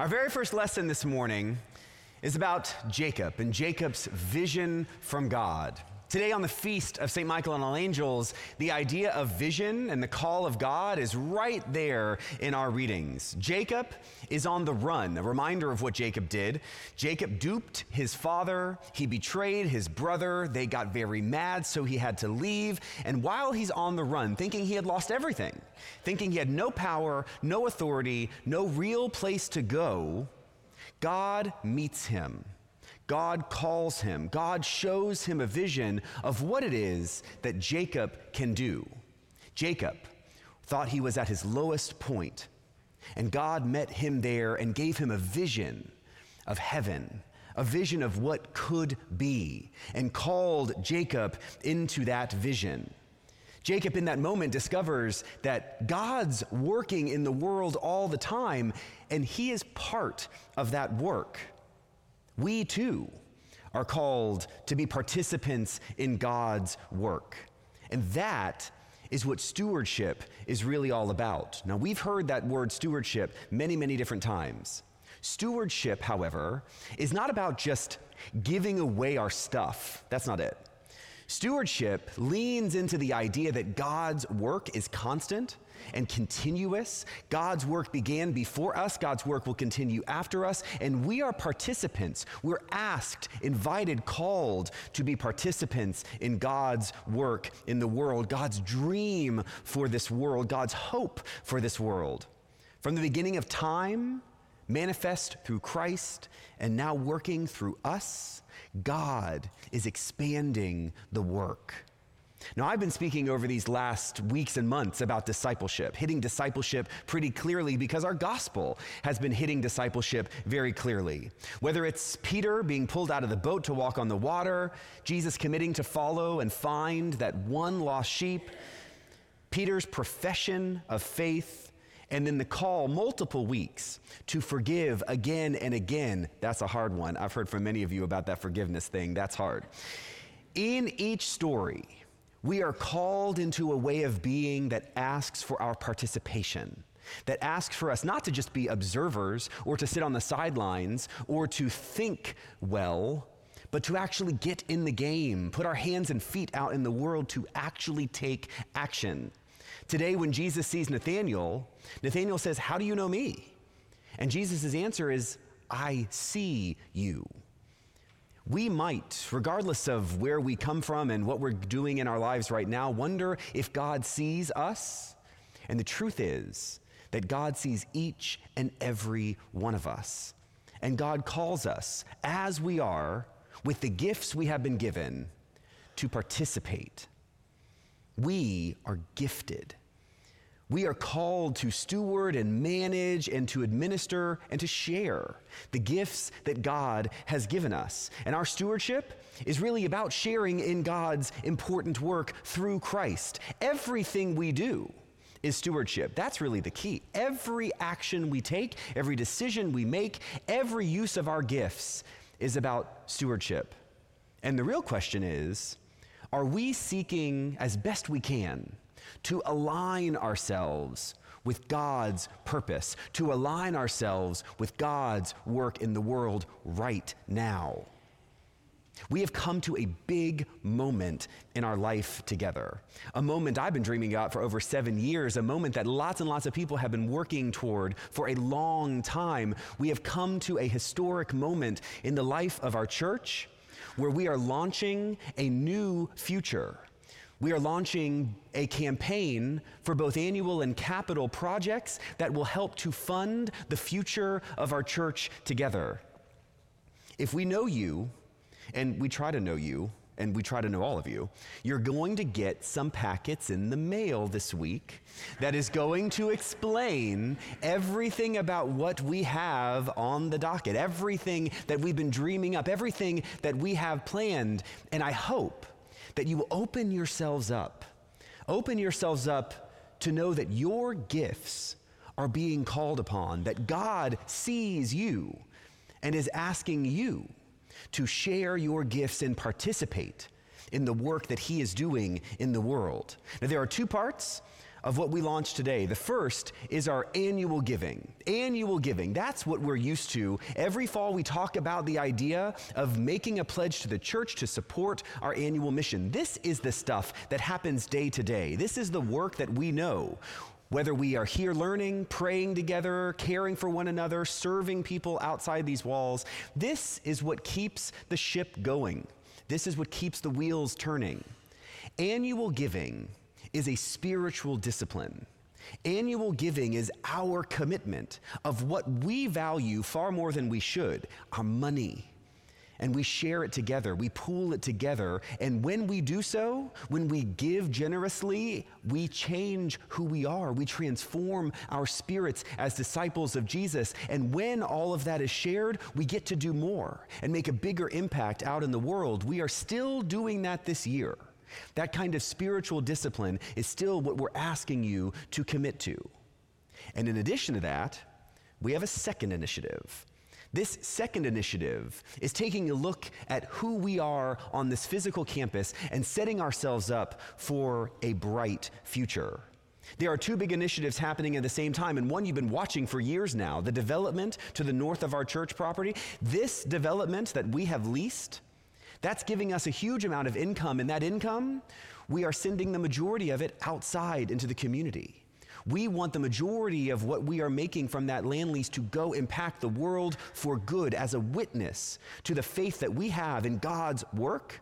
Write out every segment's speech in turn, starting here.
Our very first lesson this morning is about Jacob and Jacob's vision from God. Today, on the feast of St. Michael and All Angels, the idea of vision and the call of God is right there in our readings. Jacob is on the run, a reminder of what Jacob did. Jacob duped his father, he betrayed his brother, they got very mad, so he had to leave. And while he's on the run, thinking he had lost everything, thinking he had no power, no authority, no real place to go, God meets him God calls him, God shows him a vision of what it is that Jacob can do. Jacob thought he was at his lowest point, and God met him there and gave him a vision of heaven, a vision of what could be, and called Jacob into that vision. Jacob, in that moment, discovers that God's working in the world all the time, and he is part of that work. We too are called to be participants in God's work. And that is what stewardship is really all about. Now, we've heard that word stewardship many, many different times. Stewardship, however, is not about just giving away our stuff. That's not it. Stewardship leans into the idea that God's work is constant and continuous. God's work began before us, God's work will continue after us, and we are participants. We're asked, invited, called to be participants in God's work in the world, God's dream for this world, God's hope for this world. From the beginning of time, manifest through Christ, and now working through us God is expanding the work. Now, I've been speaking over these last weeks and months about discipleship, hitting discipleship pretty clearly because our gospel has been hitting discipleship very clearly. Whether it's Peter being pulled out of the boat to walk on the water, Jesus committing to follow and find that one lost sheep, Peter's profession of faith and then the call multiple weeks to forgive again and again. That's a hard one. I've heard from many of you about that forgiveness thing. That's hard. In each story, we are called into a way of being that asks for our participation that asks for us not to just be observers or to sit on the sidelines or to think well, but to actually get in the game, put our hands and feet out in the world to actually take action. Today, when Jesus sees Nathanael, Nathanael says, How do you know me? And Jesus' answer is, I see you. We might, regardless of where we come from and what we're doing in our lives right now, wonder if God sees us. And the truth is that God sees each and every one of us. And God calls us, as we are, with the gifts we have been given, to participate. We are gifted we are called to steward and manage and to administer and to share the gifts that God has given us. And our stewardship is really about sharing in God's important work through Christ. Everything we do is stewardship. That's really the key. Every action we take, every decision we make, every use of our gifts is about stewardship. And the real question is are we seeking as best we can? To align ourselves with God's purpose, to align ourselves with God's work in the world right now. We have come to a big moment in our life together. A moment I've been dreaming about for over seven years, a moment that lots and lots of people have been working toward for a long time. We have come to a historic moment in the life of our church where we are launching a new future we are launching a campaign for both annual and capital projects that will help to fund the future of our church together. If we know you, and we try to know you, and we try to know all of you, you're going to get some packets in the mail this week that is going to explain everything about what we have on the docket, everything that we've been dreaming up, everything that we have planned. And I hope that you open yourselves up. Open yourselves up to know that your gifts are being called upon, that God sees you and is asking you to share your gifts and participate in the work that He is doing in the world. Now, there are two parts of what we launched today. The first is our annual giving. Annual giving, that's what we're used to. Every fall, we talk about the idea of making a pledge to the church to support our annual mission. This is the stuff that happens day to day. This is the work that we know. Whether we are here learning, praying together, caring for one another, serving people outside these walls, this is what keeps the ship going. This is what keeps the wheels turning. Annual giving is a spiritual discipline. Annual giving is our commitment of what we value far more than we should our money. And we share it together, we pool it together. And when we do so, when we give generously, we change who we are. We transform our spirits as disciples of Jesus. And when all of that is shared, we get to do more and make a bigger impact out in the world. We are still doing that this year. That kind of spiritual discipline is still what we're asking you to commit to. And in addition to that, we have a second initiative. This second initiative is taking a look at who we are on this physical campus and setting ourselves up for a bright future. There are two big initiatives happening at the same time, and one you've been watching for years now the development to the north of our church property. This development that we have leased that's giving us a huge amount of income, and that income, we are sending the majority of it outside into the community. We want the majority of what we are making from that land lease to go impact the world for good as a witness to the faith that we have in God's work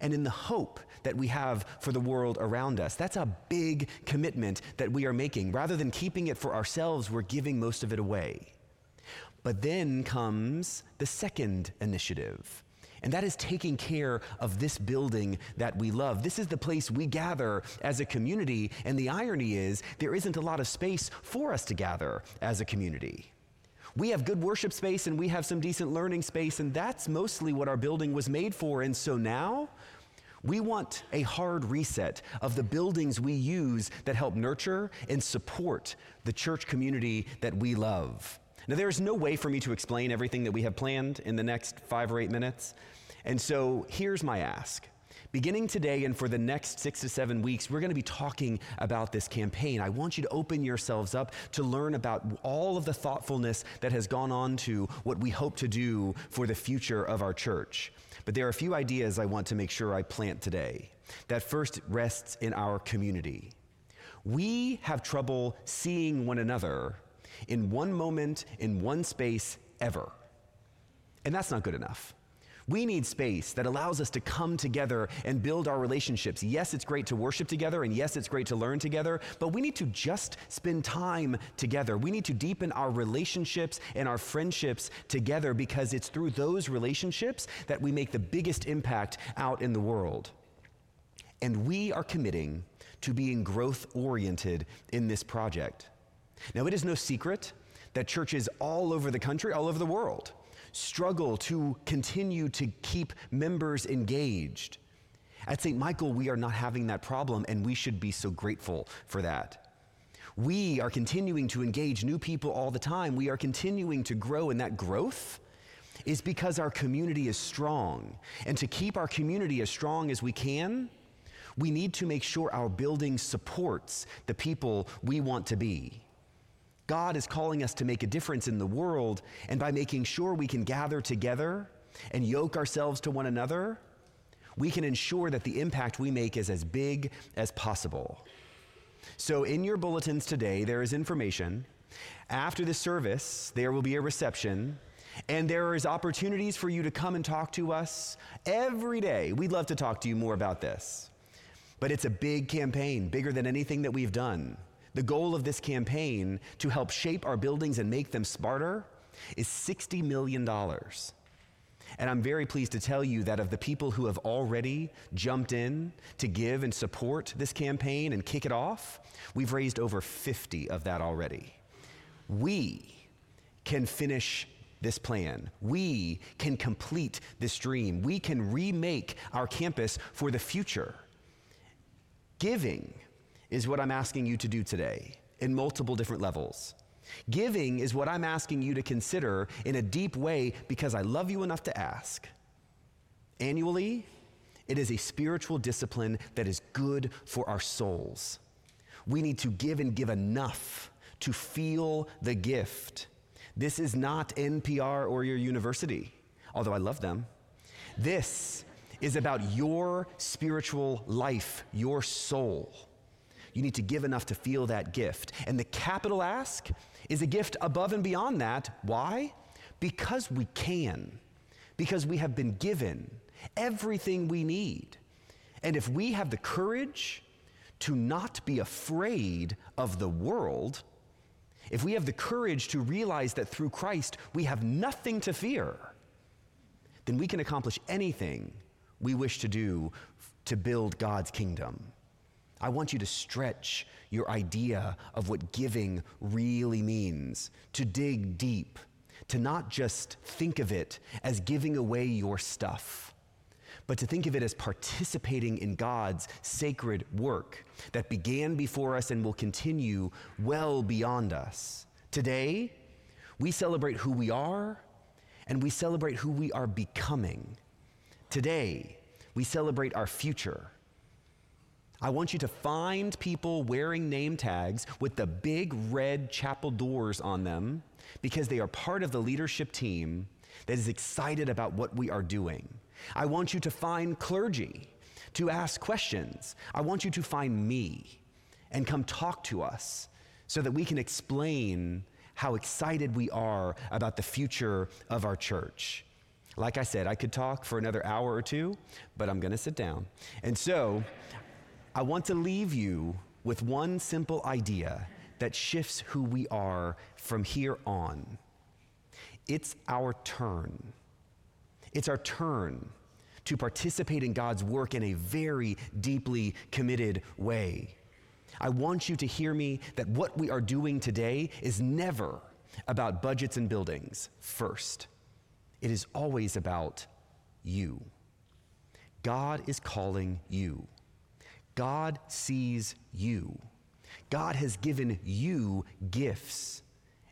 and in the hope that we have for the world around us. That's a big commitment that we are making. Rather than keeping it for ourselves, we're giving most of it away. But then comes the second initiative and that is taking care of this building that we love. This is the place we gather as a community. And the irony is, there isn't a lot of space for us to gather as a community. We have good worship space and we have some decent learning space, and that's mostly what our building was made for. And so now, we want a hard reset of the buildings we use that help nurture and support the church community that we love. Now, there's no way for me to explain everything that we have planned in the next five or eight minutes. And so here's my ask. Beginning today and for the next six to seven weeks, we're going to be talking about this campaign. I want you to open yourselves up to learn about all of the thoughtfulness that has gone on to what we hope to do for the future of our church. But there are a few ideas I want to make sure I plant today. That first rests in our community. We have trouble seeing one another in one moment, in one space, ever. And that's not good enough. We need space that allows us to come together and build our relationships. Yes, it's great to worship together, and yes, it's great to learn together, but we need to just spend time together. We need to deepen our relationships and our friendships together because it's through those relationships that we make the biggest impact out in the world. And we are committing to being growth oriented in this project. Now, it is no secret that churches all over the country, all over the world, struggle to continue to keep members engaged. At St. Michael, we are not having that problem, and we should be so grateful for that. We are continuing to engage new people all the time. We are continuing to grow, and that growth is because our community is strong. And to keep our community as strong as we can, we need to make sure our building supports the people we want to be. God is calling us to make a difference in the world, and by making sure we can gather together and yoke ourselves to one another, we can ensure that the impact we make is as big as possible. So, in your bulletins today, there is information. After the service, there will be a reception, and there is opportunities for you to come and talk to us every day. We'd love to talk to you more about this. But it's a big campaign, bigger than anything that we've done. The goal of this campaign to help shape our buildings and make them smarter is $60 million. And I'm very pleased to tell you that of the people who have already jumped in to give and support this campaign and kick it off, we've raised over 50 of that already. We can finish this plan. We can complete this dream. We can remake our campus for the future. Giving is what I'm asking you to do today in multiple different levels. Giving is what I'm asking you to consider in a deep way because I love you enough to ask. Annually, it is a spiritual discipline that is good for our souls. We need to give and give enough to feel the gift. This is not NPR or your university, although I love them. This is about your spiritual life, your soul. You need to give enough to feel that gift. And the capital ask is a gift above and beyond that. Why? Because we can, because we have been given everything we need. And if we have the courage to not be afraid of the world, if we have the courage to realize that through Christ we have nothing to fear, then we can accomplish anything we wish to do to build God's kingdom. I want you to stretch your idea of what giving really means, to dig deep, to not just think of it as giving away your stuff, but to think of it as participating in God's sacred work that began before us and will continue well beyond us. Today, we celebrate who we are and we celebrate who we are becoming. Today, we celebrate our future. I want you to find people wearing name tags with the big red chapel doors on them because they are part of the leadership team that is excited about what we are doing. I want you to find clergy to ask questions. I want you to find me and come talk to us so that we can explain how excited we are about the future of our church. Like I said, I could talk for another hour or two, but I'm going to sit down. And so I want to leave you with one simple idea that shifts who we are from here on. It's our turn it's our turn to participate in God's work in a very deeply committed way. I want you to hear me that what we are doing today is never about budgets and buildings first. It is always about you. God is calling you. God sees you. God has given you gifts,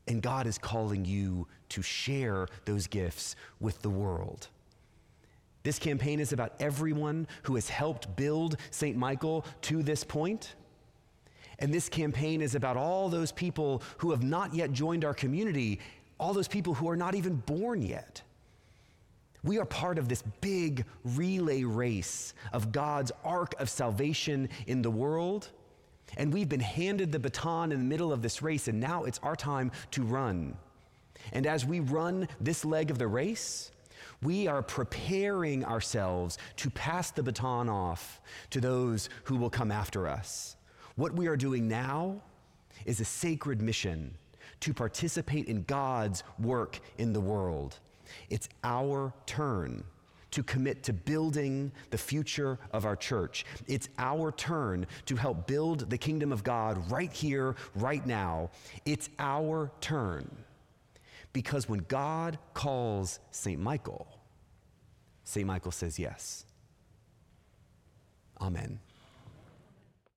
and God is calling you to share those gifts with the world. This campaign is about everyone who has helped build St. Michael to this point. And this campaign is about all those people who have not yet joined our community, all those people who are not even born yet. We are part of this big relay race of God's ark of salvation in the world. And we've been handed the baton in the middle of this race, and now it's our time to run. And as we run this leg of the race, we are preparing ourselves to pass the baton off to those who will come after us. What we are doing now is a sacred mission to participate in God's work in the world. It's our turn to commit to building the future of our church. It's our turn to help build the kingdom of God right here, right now. It's our turn because when God calls St. Michael, St. Michael says yes. Amen.